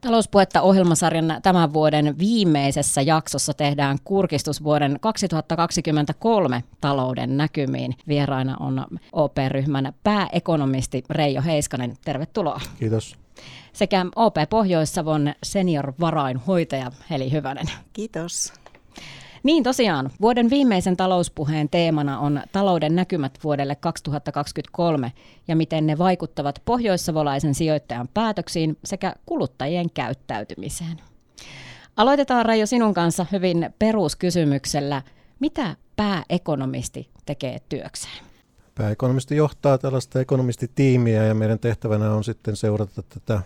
Talouspuetta ohjelmasarjan tämän vuoden viimeisessä jaksossa tehdään kurkistus vuoden 2023 talouden näkymiin. Vieraina on OP-ryhmän pääekonomisti Reijo Heiskanen. Tervetuloa. Kiitos. Sekä OP Pohjois-Savon senior varainhoitaja Heli Hyvänen. Kiitos. Niin tosiaan, vuoden viimeisen talouspuheen teemana on talouden näkymät vuodelle 2023 ja miten ne vaikuttavat pohjoissavolaisen sijoittajan päätöksiin sekä kuluttajien käyttäytymiseen. Aloitetaan Rajo sinun kanssa hyvin peruskysymyksellä. Mitä pääekonomisti tekee työkseen? Pääekonomisti johtaa tällaista ekonomistitiimiä ja meidän tehtävänä on sitten seurata tätä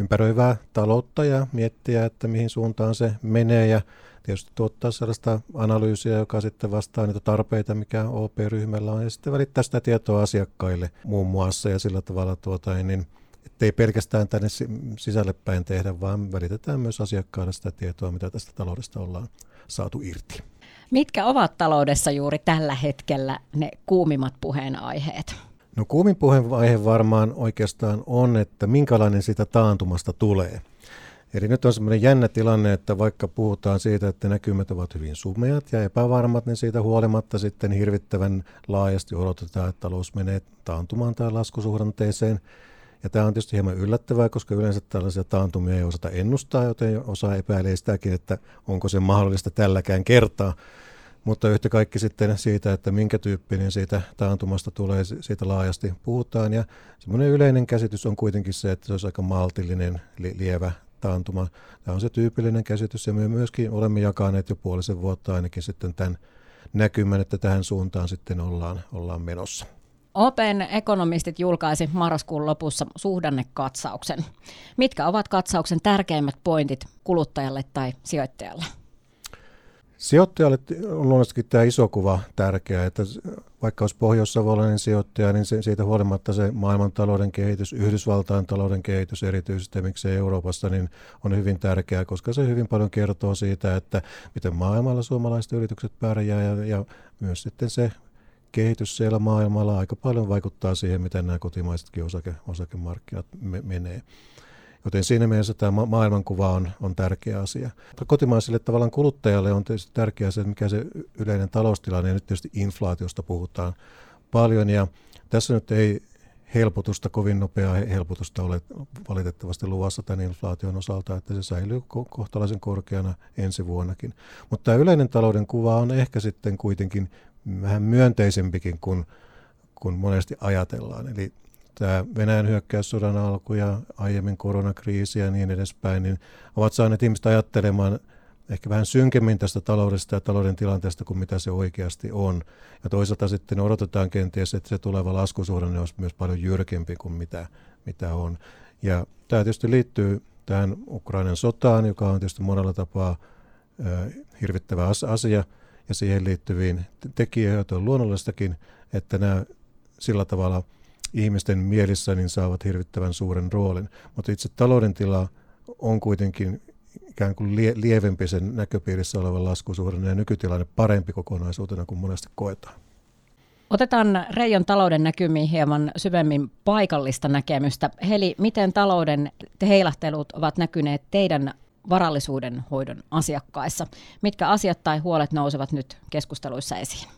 ympäröivää taloutta ja miettiä, että mihin suuntaan se menee ja tietysti tuottaa sellaista analyysiä, joka sitten vastaa niitä tarpeita, mikä OP-ryhmällä on, ja sitten välittää sitä tietoa asiakkaille muun muassa, ja sillä tavalla tuota, niin ettei pelkästään tänne sisälle päin tehdä, vaan välitetään myös asiakkaille sitä tietoa, mitä tästä taloudesta ollaan saatu irti. Mitkä ovat taloudessa juuri tällä hetkellä ne kuumimmat puheenaiheet? No kuumin puheenaihe varmaan oikeastaan on, että minkälainen sitä taantumasta tulee. Eli nyt on semmoinen jännä tilanne, että vaikka puhutaan siitä, että näkymät ovat hyvin sumeat ja epävarmat, niin siitä huolimatta sitten hirvittävän laajasti odotetaan, että talous menee taantumaan tai laskusuhdanteeseen. Ja tämä on tietysti hieman yllättävää, koska yleensä tällaisia taantumia ei osata ennustaa, joten osa epäilee sitäkin, että onko se mahdollista tälläkään kertaa. Mutta yhtä kaikki sitten siitä, että minkä tyyppinen siitä taantumasta tulee, siitä laajasti puhutaan. Ja semmoinen yleinen käsitys on kuitenkin se, että se olisi aika maltillinen, li- lievä taantuma. Tämä on se tyypillinen käsitys ja me myöskin olemme jakaneet jo puolisen vuotta ainakin sitten tämän näkymän, että tähän suuntaan sitten ollaan, ollaan menossa. Open ekonomistit julkaisi marraskuun lopussa suhdannekatsauksen. Mitkä ovat katsauksen tärkeimmät pointit kuluttajalle tai sijoittajalle? Sijoittajalle on luonnollisesti tämä iso kuva tärkeä, että vaikka olisi pohjois-savolainen sijoittaja, niin se, siitä huolimatta se maailmantalouden kehitys, Yhdysvaltain talouden kehitys erityisesti, miksei Euroopassa, niin on hyvin tärkeää, koska se hyvin paljon kertoo siitä, että miten maailmalla suomalaiset yritykset pärjää ja, ja myös sitten se kehitys siellä maailmalla aika paljon vaikuttaa siihen, miten nämä kotimaisetkin osake, osakemarkkinat me, menee. Joten siinä mielessä tämä maailmankuva on, on tärkeä asia. Kotimaiselle tavallaan kuluttajalle on tietysti tärkeää se, mikä se yleinen taloustilanne, ja nyt tietysti inflaatiosta puhutaan paljon, ja tässä nyt ei helpotusta, kovin nopeaa helpotusta ole valitettavasti luvassa tämän inflaation osalta, että se säilyy kohtalaisen korkeana ensi vuonnakin. Mutta tämä yleinen talouden kuva on ehkä sitten kuitenkin vähän myönteisempikin kuin, kuin monesti ajatellaan. Eli tämä Venäjän hyökkäyssodan alku ja aiemmin koronakriisi ja niin edespäin, niin ovat saaneet ihmistä ajattelemaan ehkä vähän synkemmin tästä taloudesta ja talouden tilanteesta kuin mitä se oikeasti on. Ja toisaalta sitten odotetaan kenties, että se tuleva laskusuhdanne olisi myös paljon jyrkempi kuin mitä, mitä on. Ja tämä tietysti liittyy tähän Ukrainan sotaan, joka on tietysti monella tapaa hirvittävä asia, ja siihen liittyviin tekijöihin, joita on luonnollistakin, että nämä sillä tavalla – ihmisten mielissä niin saavat hirvittävän suuren roolin. Mutta itse talouden tila on kuitenkin ikään kuin lie, lievempi sen näköpiirissä olevan laskusuhdanne ja nykytilanne parempi kokonaisuutena kuin monesti koetaan. Otetaan Reijon talouden näkymiin hieman syvemmin paikallista näkemystä. Heli, miten talouden heilahtelut ovat näkyneet teidän varallisuuden hoidon asiakkaissa? Mitkä asiat tai huolet nousevat nyt keskusteluissa esiin?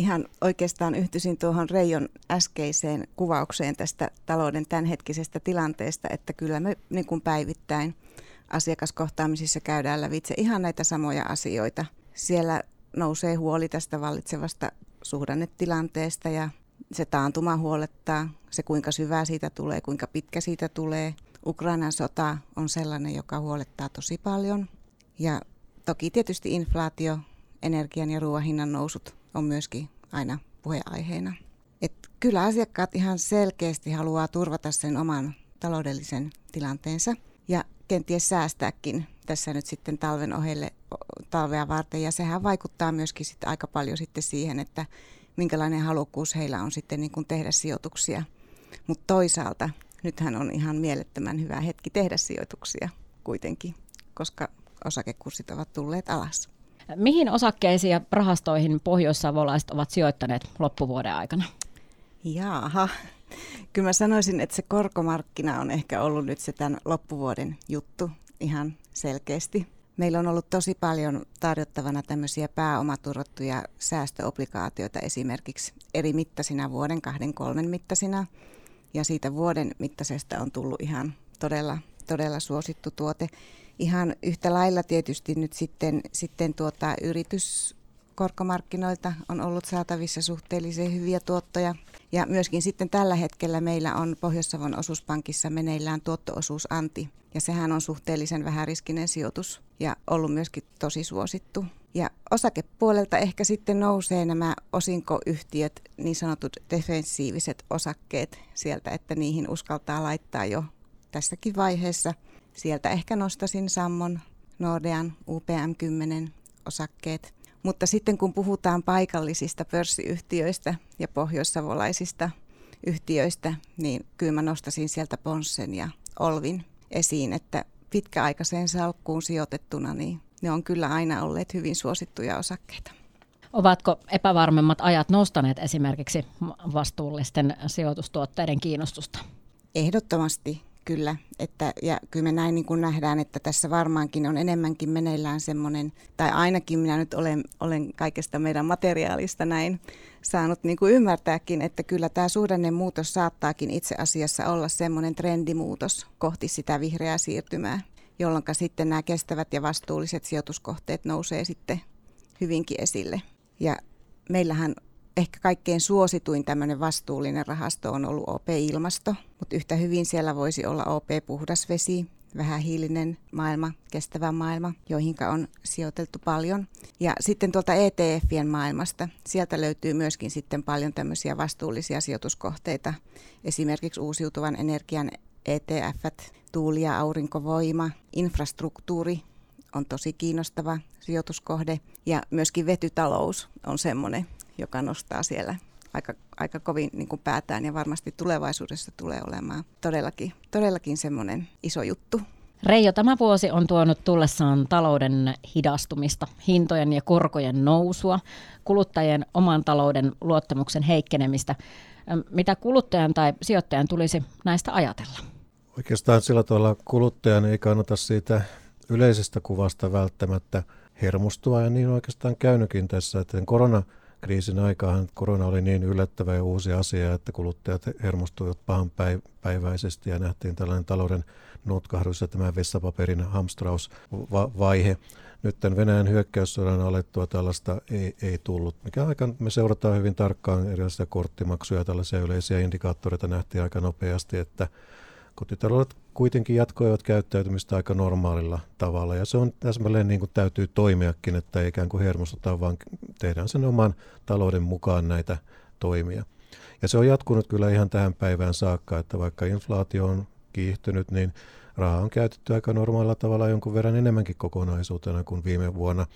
Ihan oikeastaan yhtyisin tuohon Reijon äskeiseen kuvaukseen tästä talouden tämänhetkisestä tilanteesta, että kyllä me niin kuin päivittäin asiakaskohtaamisissa käydään lävitse ihan näitä samoja asioita. Siellä nousee huoli tästä vallitsevasta suhdannetilanteesta ja se taantuma huolettaa, se kuinka syvää siitä tulee, kuinka pitkä siitä tulee. Ukrainan sota on sellainen, joka huolettaa tosi paljon. Ja toki tietysti inflaatio, energian ja ruoan hinnan nousut on myöskin aina puheaiheena. Et kyllä asiakkaat ihan selkeästi haluaa turvata sen oman taloudellisen tilanteensa ja kenties säästääkin tässä nyt sitten talven ohelle talvea varten. Ja sehän vaikuttaa myöskin sitten aika paljon sitten siihen, että minkälainen halukkuus heillä on sitten niin kuin tehdä sijoituksia. Mutta toisaalta nythän on ihan mielettömän hyvä hetki tehdä sijoituksia kuitenkin, koska osakekurssit ovat tulleet alas. Mihin osakkeisiin ja rahastoihin pohjoissavolaiset ovat sijoittaneet loppuvuoden aikana? Jaaha, Kyllä mä sanoisin, että se korkomarkkina on ehkä ollut nyt se tämän loppuvuoden juttu ihan selkeästi. Meillä on ollut tosi paljon tarjottavana tämmöisiä pääomaturvattuja säästöobligaatioita esimerkiksi eri mittaisina vuoden, kahden, kolmen mittaisina. Ja siitä vuoden mittaisesta on tullut ihan todella, todella suosittu tuote. Ihan yhtä lailla tietysti nyt sitten, sitten tuota yrityskorkomarkkinoilta on ollut saatavissa suhteellisen hyviä tuottoja. Ja myöskin sitten tällä hetkellä meillä on Pohjois-Savon osuuspankissa meneillään tuottoosuusanti. Ja sehän on suhteellisen vähäriskinen sijoitus ja ollut myöskin tosi suosittu. Ja osakepuolelta ehkä sitten nousee nämä osinkoyhtiöt, niin sanotut defensiiviset osakkeet sieltä, että niihin uskaltaa laittaa jo tässäkin vaiheessa. Sieltä ehkä nostasin Sammon, Nordean, UPM10 osakkeet. Mutta sitten kun puhutaan paikallisista pörssiyhtiöistä ja pohjoissavolaisista yhtiöistä, niin kyllä mä nostasin sieltä Ponssen ja Olvin esiin, että pitkäaikaiseen salkkuun sijoitettuna, niin ne on kyllä aina olleet hyvin suosittuja osakkeita. Ovatko epävarmemmat ajat nostaneet esimerkiksi vastuullisten sijoitustuotteiden kiinnostusta? Ehdottomasti kyllä. Että, ja kyllä me näin niin kuin nähdään, että tässä varmaankin on enemmänkin meneillään semmoinen, tai ainakin minä nyt olen, olen kaikesta meidän materiaalista näin saanut niin kuin ymmärtääkin, että kyllä tämä suhdannen muutos saattaakin itse asiassa olla semmoinen trendimuutos kohti sitä vihreää siirtymää, jolloin sitten nämä kestävät ja vastuulliset sijoituskohteet nousee sitten hyvinkin esille. Ja meillähän ehkä kaikkein suosituin tämmöinen vastuullinen rahasto on ollut OP-ilmasto, mutta yhtä hyvin siellä voisi olla OP-puhdasvesi, vähähiilinen maailma, kestävä maailma, joihin on sijoiteltu paljon. Ja sitten tuolta ETFien maailmasta, sieltä löytyy myöskin sitten paljon tämmöisiä vastuullisia sijoituskohteita, esimerkiksi uusiutuvan energian ETF, tuuli- ja aurinkovoima, infrastruktuuri on tosi kiinnostava sijoituskohde ja myöskin vetytalous on semmoinen, joka nostaa siellä aika, aika kovin niin kuin päätään ja varmasti tulevaisuudessa tulee olemaan todellakin, todellakin semmoinen iso juttu. Reijo, tämä vuosi on tuonut tullessaan talouden hidastumista, hintojen ja korkojen nousua, kuluttajien oman talouden luottamuksen heikkenemistä. Mitä kuluttajan tai sijoittajan tulisi näistä ajatella? Oikeastaan sillä tavalla kuluttajan ei kannata siitä yleisestä kuvasta välttämättä hermostua, ja niin oikeastaan käynykin tässä, että korona kriisin aikaan korona oli niin yllättävä ja uusi asia, että kuluttajat hermostuivat pahan päiväisesti ja nähtiin tällainen talouden notkahdus ja tämä vessapaperin hamstrausvaihe. Nyt tämän Venäjän hyökkäyssodan alettua tällaista ei, ei tullut, mikä aika me seurataan hyvin tarkkaan erilaisia korttimaksuja, tällaisia yleisiä indikaattoreita nähtiin aika nopeasti, että kotitaloudet kuitenkin jatkoivat käyttäytymistä aika normaalilla tavalla. Ja se on täsmälleen niin kuin täytyy toimiakin, että ikään kuin hermostuta, vaan tehdään sen oman talouden mukaan näitä toimia. Ja se on jatkunut kyllä ihan tähän päivään saakka, että vaikka inflaatio on kiihtynyt, niin rahaa on käytetty aika normaalilla tavalla jonkun verran enemmänkin kokonaisuutena kuin viime vuonna.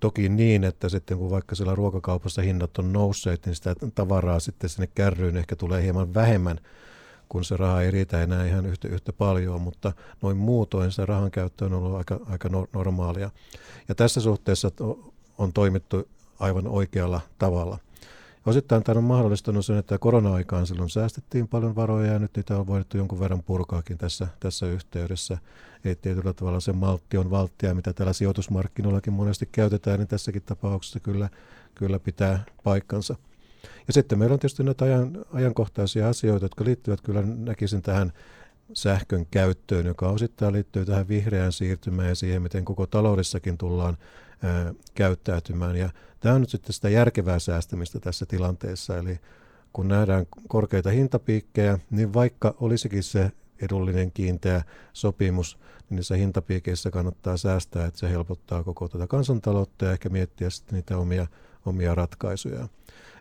Toki niin, että sitten kun vaikka siellä ruokakaupassa hinnat on nousseet, niin sitä tavaraa sitten sinne kärryyn ehkä tulee hieman vähemmän kun se raha ei riitä enää ihan yhtä, yhtä paljon, mutta noin muutoin se rahan käyttö on ollut aika, aika normaalia. Ja tässä suhteessa on toimittu aivan oikealla tavalla. Osittain tämä on mahdollistanut sen, että korona-aikaan silloin säästettiin paljon varoja ja nyt niitä on voitu jonkun verran purkaakin tässä, tässä yhteydessä. Ei tietyllä tavalla se maltti on valttia, mitä täällä sijoitusmarkkinoillakin monesti käytetään, niin tässäkin tapauksessa kyllä, kyllä pitää paikkansa. Ja sitten meillä on tietysti näitä ajan, ajankohtaisia asioita, jotka liittyvät kyllä näkisin tähän sähkön käyttöön, joka osittain liittyy tähän vihreään siirtymään ja siihen, miten koko taloudessakin tullaan ää, käyttäytymään. Ja tämä on nyt sitten sitä järkevää säästämistä tässä tilanteessa, eli kun nähdään korkeita hintapiikkejä, niin vaikka olisikin se edullinen kiinteä sopimus, niin niissä hintapiikeissä kannattaa säästää, että se helpottaa koko tätä kansantaloutta ja ehkä miettiä sitten niitä omia, omia ratkaisuja.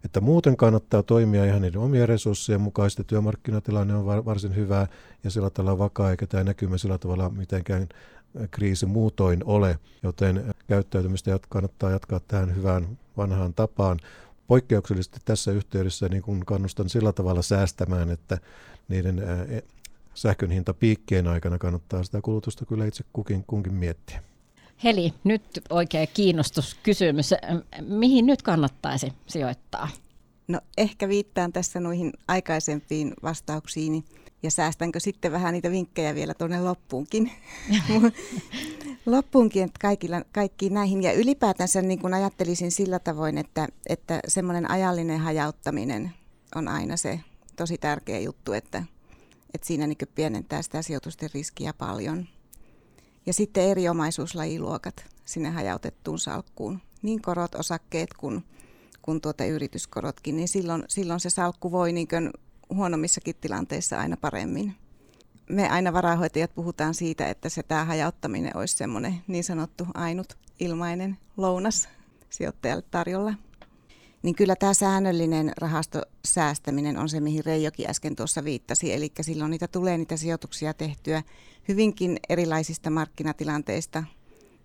Että muuten kannattaa toimia ihan niiden omien resurssien mukaisesti. Työmarkkinatilanne on varsin hyvä ja sillä tavalla vakaa, eikä tämä näkymä sillä tavalla mitenkään kriisi muutoin ole, joten käyttäytymistä kannattaa jatkaa tähän hyvään vanhaan tapaan. Poikkeuksellisesti tässä yhteydessä niin kun kannustan sillä tavalla säästämään, että niiden e, sähkön hinta piikkien aikana kannattaa sitä kulutusta kyllä itse kukin, kunkin miettiä. Heli, nyt oikein kiinnostuskysymys. Mihin nyt kannattaisi sijoittaa? No ehkä viittaan tässä noihin aikaisempiin vastauksiini ja säästänkö sitten vähän niitä vinkkejä vielä tuonne loppuunkin. loppuunkin, että kaikilla, kaikkiin näihin. Ja ylipäätänsä niin kuin ajattelisin sillä tavoin, että, että semmoinen ajallinen hajauttaminen on aina se tosi tärkeä juttu, että, että siinä niin pienentää sitä sijoitusten riskiä paljon. Ja sitten eri omaisuuslajiluokat sinne hajautettuun salkkuun. Niin korot, osakkeet kuin, kuin tuota yrityskorotkin, niin silloin, silloin se salkku voi niin huonommissakin tilanteissa aina paremmin. Me aina varahoitajat puhutaan siitä, että se tämä hajauttaminen olisi semmoinen niin sanottu ainut ilmainen lounas sijoittajalle tarjolla. Niin kyllä tämä säännöllinen rahastosäästäminen on se, mihin Reijokin äsken tuossa viittasi. Eli silloin niitä tulee niitä sijoituksia tehtyä hyvinkin erilaisista markkinatilanteista,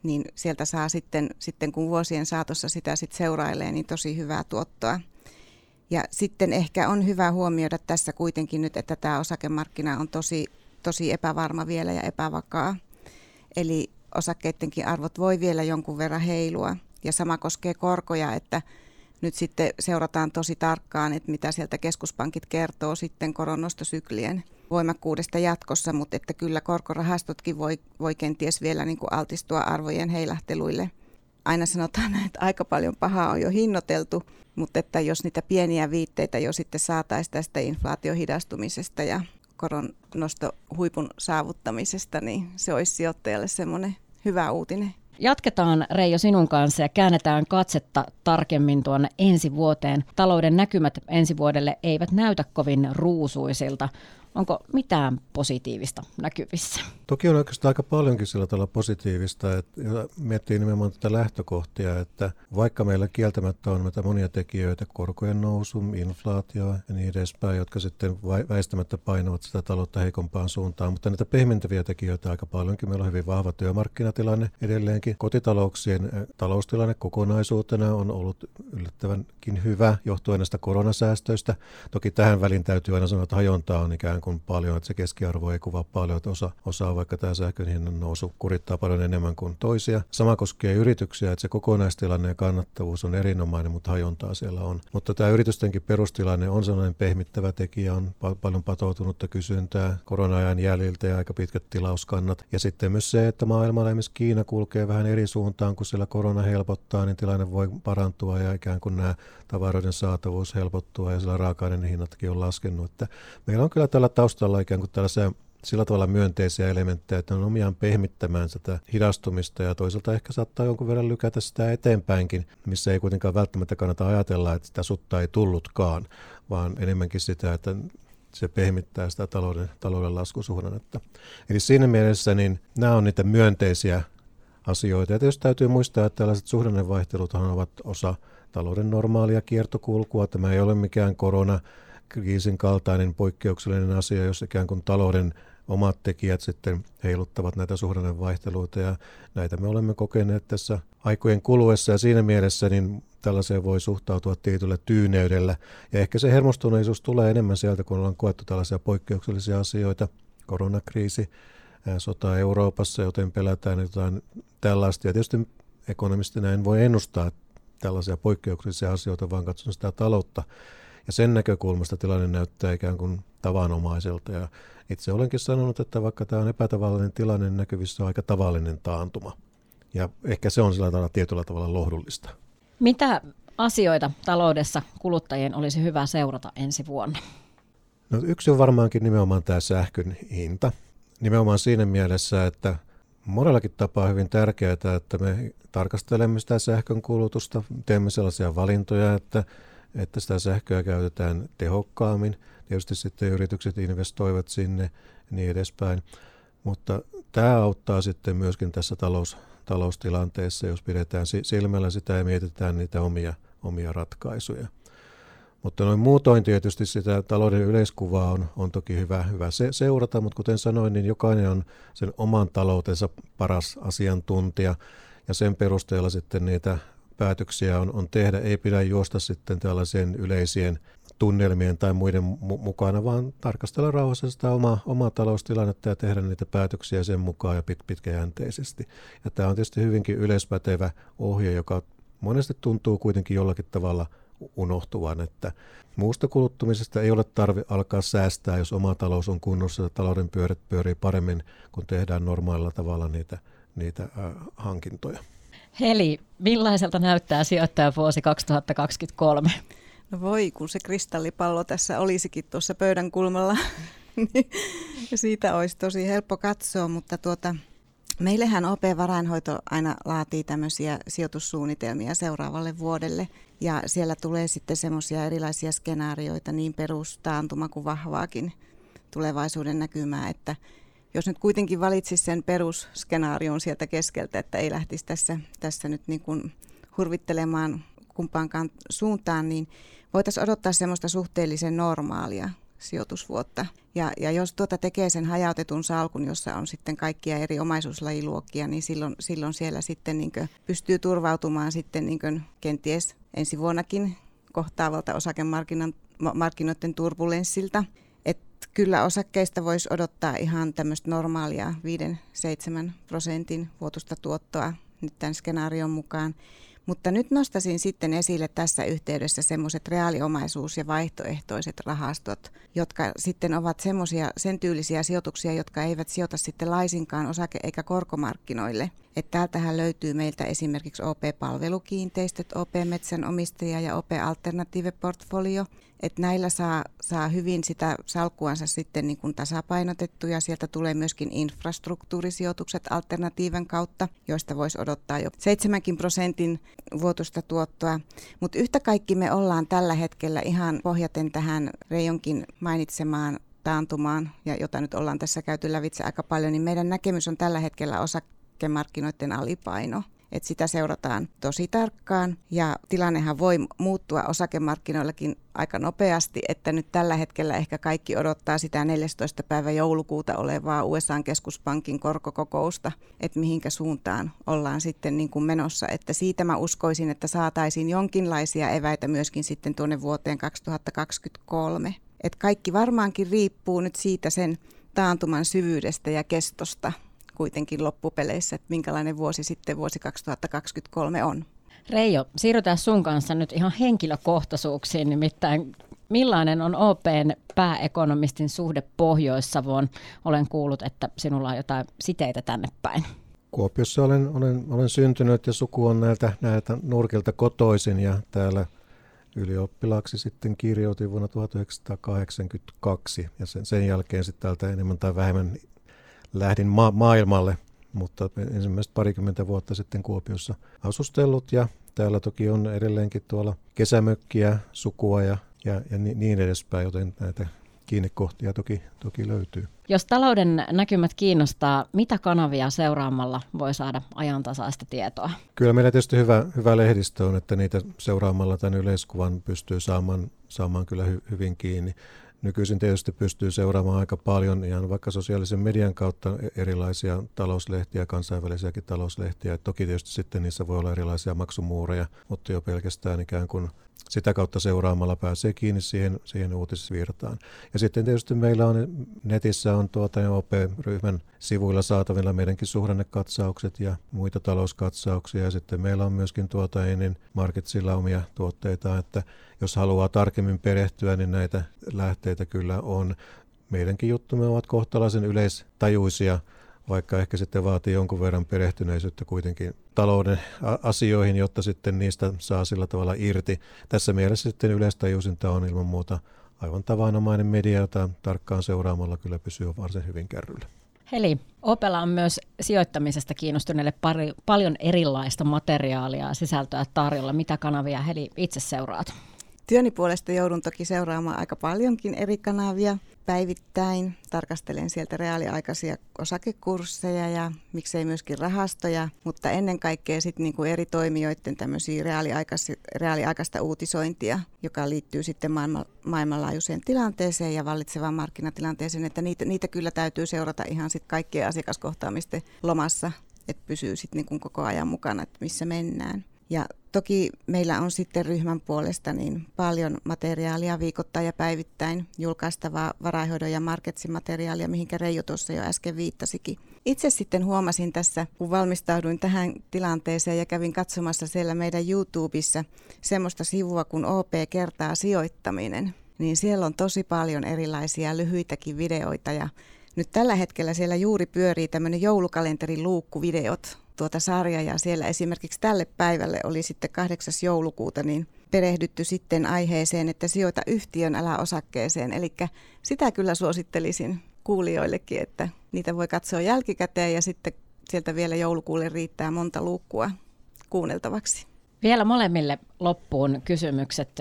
niin sieltä saa sitten, sitten kun vuosien saatossa sitä sit seurailee, niin tosi hyvää tuottoa. Ja sitten ehkä on hyvä huomioida tässä kuitenkin nyt, että tämä osakemarkkina on tosi, tosi epävarma vielä ja epävakaa. Eli osakkeidenkin arvot voi vielä jonkun verran heilua. Ja sama koskee korkoja, että nyt sitten seurataan tosi tarkkaan, että mitä sieltä keskuspankit kertoo sitten koronnostosyklien voimakkuudesta jatkossa, mutta että kyllä korkorahastotkin voi, voi kenties vielä niin kuin altistua arvojen heilahteluille. Aina sanotaan, että aika paljon pahaa on jo hinnoiteltu, mutta että jos niitä pieniä viitteitä jo sitten saataisiin tästä inflaatiohidastumisesta ja koron huipun saavuttamisesta, niin se olisi sijoittajalle semmoinen hyvä uutinen. Jatketaan Reijo sinun kanssa ja käännetään katsetta tarkemmin tuonne ensi vuoteen. Talouden näkymät ensi vuodelle eivät näytä kovin ruusuisilta. Onko mitään positiivista näkyvissä? Toki on oikeastaan aika paljonkin sillä tavalla positiivista, että miettii nimenomaan tätä lähtökohtia, että vaikka meillä kieltämättä on näitä monia tekijöitä, korkojen nousu, inflaatio ja niin edespäin, jotka sitten väistämättä painavat sitä taloutta heikompaan suuntaan, mutta näitä pehmentäviä tekijöitä aika paljonkin. Meillä on hyvin vahva työmarkkinatilanne edelleenkin. Kotitalouksien taloustilanne kokonaisuutena on ollut yllättävänkin hyvä johtuen näistä koronasäästöistä. Toki tähän väliin täytyy aina sanoa, että hajontaa on ikään kuin paljon, että se keskiarvo ei kuvaa paljon, että osa, osa vaikka tämä sähkön hinnan nousu kurittaa paljon enemmän kuin toisia. Sama koskee yrityksiä, että se kokonaistilanne ja kannattavuus on erinomainen, mutta hajontaa siellä on. Mutta tämä yritystenkin perustilanne on sellainen pehmittävä tekijä, on pa- paljon patoutunutta kysyntää korona-ajan jäljiltä ja aika pitkät tilauskannat. Ja sitten myös se, että maailmalla esimerkiksi Kiina kulkee vähän eri suuntaan, kun siellä korona helpottaa, niin tilanne voi parantua ja ikään kuin nämä tavaroiden saatavuus helpottua ja sillä raaka-aineiden hinnatkin on laskenut. Että meillä on kyllä tällä taustalla ikään kuin tällaisia sillä tavalla myönteisiä elementtejä, että on omiaan pehmittämään sitä hidastumista ja toisaalta ehkä saattaa jonkun verran lykätä sitä eteenpäinkin, missä ei kuitenkaan välttämättä kannata ajatella, että sitä sutta ei tullutkaan, vaan enemmänkin sitä, että se pehmittää sitä talouden, talouden laskusuhdannetta. Eli siinä mielessä niin nämä on niitä myönteisiä asioita. Ja tietysti täytyy muistaa, että tällaiset suhdannevaihtelut ovat osa talouden normaalia kiertokulkua. Tämä ei ole mikään korona kriisin kaltainen poikkeuksellinen asia, jos ikään kuin talouden omat tekijät sitten heiluttavat näitä suhdannevaihteluita. Ja näitä me olemme kokeneet tässä aikojen kuluessa. Ja siinä mielessä niin tällaiseen voi suhtautua tietyllä tyyneydellä. Ja ehkä se hermostuneisuus tulee enemmän sieltä, kun ollaan koettu tällaisia poikkeuksellisia asioita, koronakriisi, sota Euroopassa, joten pelätään jotain tällaista. Ja tietysti ekonomistina en voi ennustaa tällaisia poikkeuksellisia asioita, vaan katson sitä taloutta ja sen näkökulmasta tilanne näyttää ikään kuin tavanomaiselta. Ja itse olenkin sanonut, että vaikka tämä on epätavallinen tilanne, näkyvissä on aika tavallinen taantuma. Ja ehkä se on sillä tavalla tietyllä tavalla lohdullista. Mitä asioita taloudessa kuluttajien olisi hyvä seurata ensi vuonna? No, yksi on varmaankin nimenomaan tämä sähkön hinta. Nimenomaan siinä mielessä, että monellakin tapaa hyvin tärkeää, että me tarkastelemme sitä sähkön kulutusta, teemme sellaisia valintoja, että että sitä sähköä käytetään tehokkaammin. Tietysti sitten yritykset investoivat sinne ja niin edespäin. Mutta tämä auttaa sitten myöskin tässä talous, taloustilanteessa, jos pidetään silmällä sitä ja mietitään niitä omia, omia ratkaisuja. Mutta noin muutoin tietysti sitä talouden yleiskuvaa on, on toki hyvä, hyvä se, seurata, mutta kuten sanoin, niin jokainen on sen oman taloutensa paras asiantuntija ja sen perusteella sitten niitä päätöksiä on, on tehdä. Ei pidä juosta sitten tällaisien yleisien tunnelmien tai muiden mu- mukana, vaan tarkastella rauhassa sitä omaa, omaa taloustilannetta ja tehdä niitä päätöksiä sen mukaan ja pit, pitkäjänteisesti. Ja tämä on tietysti hyvinkin yleispätevä ohje, joka monesti tuntuu kuitenkin jollakin tavalla unohtuvan, että muusta kuluttumisesta ei ole tarve alkaa säästää, jos oma talous on kunnossa ja talouden pyörät pyörii paremmin, kun tehdään normaalilla tavalla niitä, niitä äh, hankintoja. Heli, millaiselta näyttää vuosi 2023? No voi, kun se kristallipallo tässä olisikin tuossa pöydän kulmalla, niin siitä olisi tosi helppo katsoa, mutta tuota, meillähän OP-varainhoito aina laatii tämmöisiä sijoitussuunnitelmia seuraavalle vuodelle ja siellä tulee sitten semmoisia erilaisia skenaarioita, niin perustaantuma kuin vahvaakin tulevaisuuden näkymää, että jos nyt kuitenkin valitsisi sen perusskenaarion sieltä keskeltä, että ei lähtisi tässä, tässä nyt niin kuin hurvittelemaan kumpaankaan suuntaan, niin voitaisiin odottaa semmoista suhteellisen normaalia sijoitusvuotta. Ja, ja jos tuota tekee sen hajautetun salkun, jossa on sitten kaikkia eri omaisuuslajiluokkia, niin silloin, silloin siellä sitten niin pystyy turvautumaan sitten niin kenties ensi vuonnakin kohtaavalta osakemarkkinoiden turbulenssilta. Kyllä osakkeista voisi odottaa ihan tämmöistä normaalia 5-7 prosentin vuotusta tuottoa nyt tämän skenaarion mukaan. Mutta nyt nostasin sitten esille tässä yhteydessä semmoiset reaaliomaisuus- ja vaihtoehtoiset rahastot, jotka sitten ovat semmoisia sen tyylisiä sijoituksia, jotka eivät sijoita sitten laisinkaan osake- eikä korkomarkkinoille. Että täältähän löytyy meiltä esimerkiksi OP-palvelukiinteistöt, OP-metsänomistaja ja OP-alternative-portfolio. Että näillä saa, saa hyvin sitä salkkuansa sitten niin kuin tasapainotettu ja sieltä tulee myöskin infrastruktuurisijoitukset alternatiiven kautta, joista voisi odottaa jo 7 prosentin vuotusta tuottoa. Mutta yhtä kaikki me ollaan tällä hetkellä ihan pohjaten tähän Reijonkin mainitsemaan taantumaan, ja jota nyt ollaan tässä käyty lävitse aika paljon, niin meidän näkemys on tällä hetkellä osakemarkkinoiden alipaino. Et sitä seurataan tosi tarkkaan ja tilannehan voi muuttua osakemarkkinoillakin aika nopeasti, että nyt tällä hetkellä ehkä kaikki odottaa sitä 14. päivä joulukuuta olevaa USA-keskuspankin korkokokousta, että mihinkä suuntaan ollaan sitten niin kuin menossa. Että siitä mä uskoisin, että saataisiin jonkinlaisia eväitä myöskin sitten tuonne vuoteen 2023. Että kaikki varmaankin riippuu nyt siitä sen taantuman syvyydestä ja kestosta kuitenkin loppupeleissä, että minkälainen vuosi sitten vuosi 2023 on. Reijo, siirrytään sun kanssa nyt ihan henkilökohtaisuuksiin, nimittäin millainen on OPn pääekonomistin suhde Pohjois-Savoon? Olen kuullut, että sinulla on jotain siteitä tänne päin. Kuopiossa olen, olen, olen syntynyt ja suku on näiltä, näiltä nurkilta kotoisin ja täällä ylioppilaaksi sitten kirjoitin vuonna 1982 ja sen, sen jälkeen sitten täältä enemmän tai vähemmän lähdin ma- maailmalle, mutta ensimmäistä parikymmentä vuotta sitten Kuopiossa asustellut ja täällä toki on edelleenkin tuolla kesämökkiä, sukua ja, ja, ja niin edespäin, joten näitä kiinnekohtia toki, toki löytyy. Jos talouden näkymät kiinnostaa, mitä kanavia seuraamalla voi saada ajantasaista tietoa? Kyllä meillä tietysti hyvä, hyvä lehdistö on, että niitä seuraamalla tämän yleiskuvan pystyy saamaan, saamaan kyllä hy, hyvin kiinni. Nykyisin tietysti pystyy seuraamaan aika paljon ihan vaikka sosiaalisen median kautta erilaisia talouslehtiä, kansainvälisiäkin talouslehtiä. Toki tietysti sitten niissä voi olla erilaisia maksumuureja, mutta jo pelkästään ikään kuin sitä kautta seuraamalla pääsee kiinni siihen, siihen uutisvirtaan. Ja sitten tietysti meillä on netissä on tuota OP-ryhmän sivuilla saatavilla meidänkin suhdannekatsaukset ja muita talouskatsauksia. Ja sitten meillä on myöskin tuota niin Marketsilla omia tuotteita, että jos haluaa tarkemmin perehtyä, niin näitä lähteitä kyllä on. Meidänkin juttumme ovat kohtalaisen yleistajuisia vaikka ehkä sitten vaatii jonkun verran perehtyneisyyttä kuitenkin talouden asioihin, jotta sitten niistä saa sillä tavalla irti. Tässä mielessä sitten yleistajuusinta on ilman muuta aivan tavanomainen media, jota tarkkaan seuraamalla kyllä pysyy varsin hyvin kärryllä. Heli, Opella on myös sijoittamisesta kiinnostuneille pari, paljon erilaista materiaalia sisältöä tarjolla. Mitä kanavia Heli itse seuraat? Työni puolesta joudun toki seuraamaan aika paljonkin eri kanavia päivittäin. Tarkastelen sieltä reaaliaikaisia osakekursseja ja miksei myöskin rahastoja, mutta ennen kaikkea sitten niinku eri toimijoiden tämmöisiä reaaliaikaista uutisointia, joka liittyy sitten maailma, maailmanlaajuiseen tilanteeseen ja vallitsevaan markkinatilanteeseen, että niitä, niitä kyllä täytyy seurata ihan sitten kaikkien asiakaskohtaamisten lomassa, että pysyy sitten niinku koko ajan mukana, että missä mennään. Ja Toki meillä on sitten ryhmän puolesta niin paljon materiaalia viikoittain ja päivittäin julkaistavaa varainhoidon ja marketsimateriaalia, mihinkä Reijo tuossa jo äsken viittasikin. Itse sitten huomasin tässä, kun valmistauduin tähän tilanteeseen ja kävin katsomassa siellä meidän YouTubessa semmoista sivua kuin OP kertaa sijoittaminen, niin siellä on tosi paljon erilaisia lyhyitäkin videoita ja nyt tällä hetkellä siellä juuri pyörii tämmöinen joulukalenterin luukkuvideot, tuota sarjaa ja siellä esimerkiksi tälle päivälle oli sitten 8. joulukuuta niin perehdytty sitten aiheeseen, että sijoita yhtiön älä osakkeeseen. Eli sitä kyllä suosittelisin kuulijoillekin, että niitä voi katsoa jälkikäteen ja sitten sieltä vielä joulukuulle riittää monta luukkua kuunneltavaksi. Vielä molemmille loppuun kysymykset.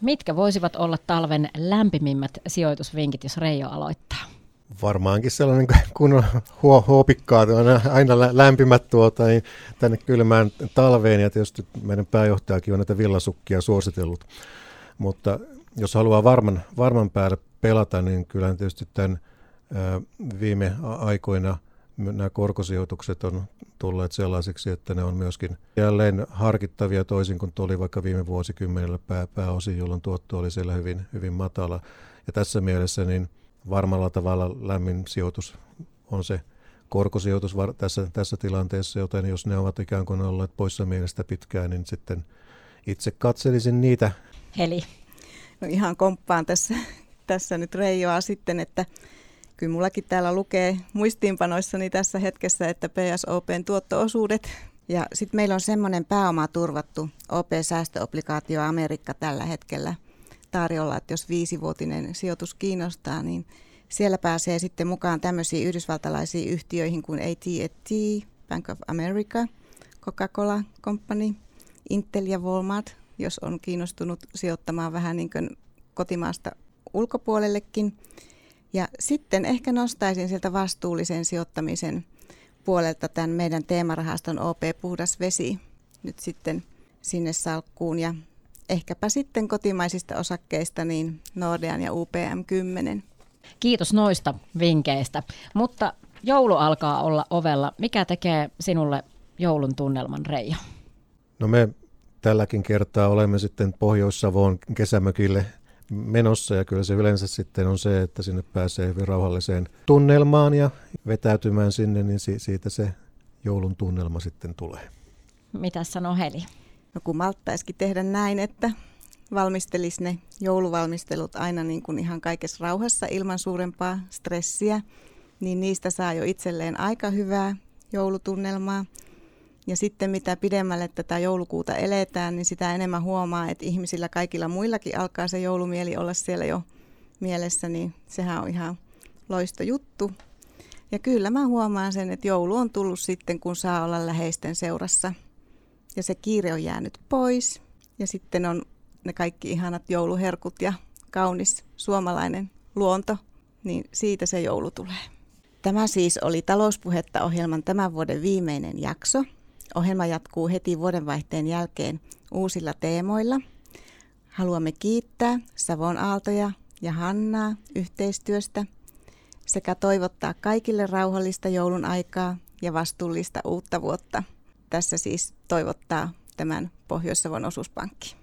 Mitkä voisivat olla talven lämpimimmät sijoitusvinkit, jos Reijo aloittaa? Varmaankin sellainen kun huo, huopikkaat, aina lämpimät tuota, niin tänne kylmään talveen ja tietysti meidän pääjohtajakin on näitä villasukkia suositellut. Mutta jos haluaa varman, varman päälle pelata, niin kyllä tietysti tämän viime aikoina nämä korkosijoitukset on tulleet sellaisiksi, että ne on myöskin jälleen harkittavia toisin kuin tuli vaikka viime vuosikymmenellä pää, pääosin, jolloin tuotto oli siellä hyvin, hyvin matala. Ja tässä mielessä niin – varmalla tavalla lämmin sijoitus on se korkosijoitus tässä, tässä tilanteessa, joten jos ne ovat ikään kuin olleet poissa mielestä pitkään, niin sitten itse katselisin niitä. Heli. No ihan komppaan tässä, tässä nyt Reijoa sitten, että kyllä mullakin täällä lukee muistiinpanoissani tässä hetkessä, että PSOPn tuottoosuudet ja sitten meillä on semmoinen pääoma turvattu OP-säästöobligaatio Amerikka tällä hetkellä – tarjolla, että jos viisivuotinen sijoitus kiinnostaa, niin siellä pääsee sitten mukaan tämmöisiin yhdysvaltalaisiin yhtiöihin kuin AT&T, Bank of America, Coca-Cola Company, Intel ja Walmart, jos on kiinnostunut sijoittamaan vähän niin kuin kotimaasta ulkopuolellekin. Ja sitten ehkä nostaisin sieltä vastuullisen sijoittamisen puolelta tämän meidän teemarahaston OP Puhdas Vesi nyt sitten sinne salkkuun. Ja ehkäpä sitten kotimaisista osakkeista niin Nordean ja UPM 10. Kiitos noista vinkkeistä. Mutta joulu alkaa olla ovella. Mikä tekee sinulle joulun tunnelman, Reijo? No me tälläkin kertaa olemme sitten Pohjois-Savoon kesämökille menossa ja kyllä se yleensä sitten on se, että sinne pääsee hyvin rauhalliseen tunnelmaan ja vetäytymään sinne, niin siitä se joulun tunnelma sitten tulee. Mitä sanoo Heli? No kun malttaisikin tehdä näin, että valmistelisi ne jouluvalmistelut aina niin kuin ihan kaikessa rauhassa ilman suurempaa stressiä, niin niistä saa jo itselleen aika hyvää joulutunnelmaa. Ja sitten mitä pidemmälle tätä joulukuuta eletään, niin sitä enemmän huomaa, että ihmisillä kaikilla muillakin alkaa se joulumieli olla siellä jo mielessä, niin sehän on ihan loisto juttu. Ja kyllä mä huomaan sen, että joulu on tullut sitten, kun saa olla läheisten seurassa – ja se kiire on jäänyt pois. Ja sitten on ne kaikki ihanat jouluherkut ja kaunis suomalainen luonto, niin siitä se joulu tulee. Tämä siis oli talouspuhetta ohjelman tämän vuoden viimeinen jakso. Ohjelma jatkuu heti vuodenvaihteen jälkeen uusilla teemoilla. Haluamme kiittää Savon Aaltoja ja Hannaa yhteistyöstä sekä toivottaa kaikille rauhallista joulun aikaa ja vastuullista uutta vuotta. Tässä siis toivottaa tämän Pohjois-Savon osuuspankki.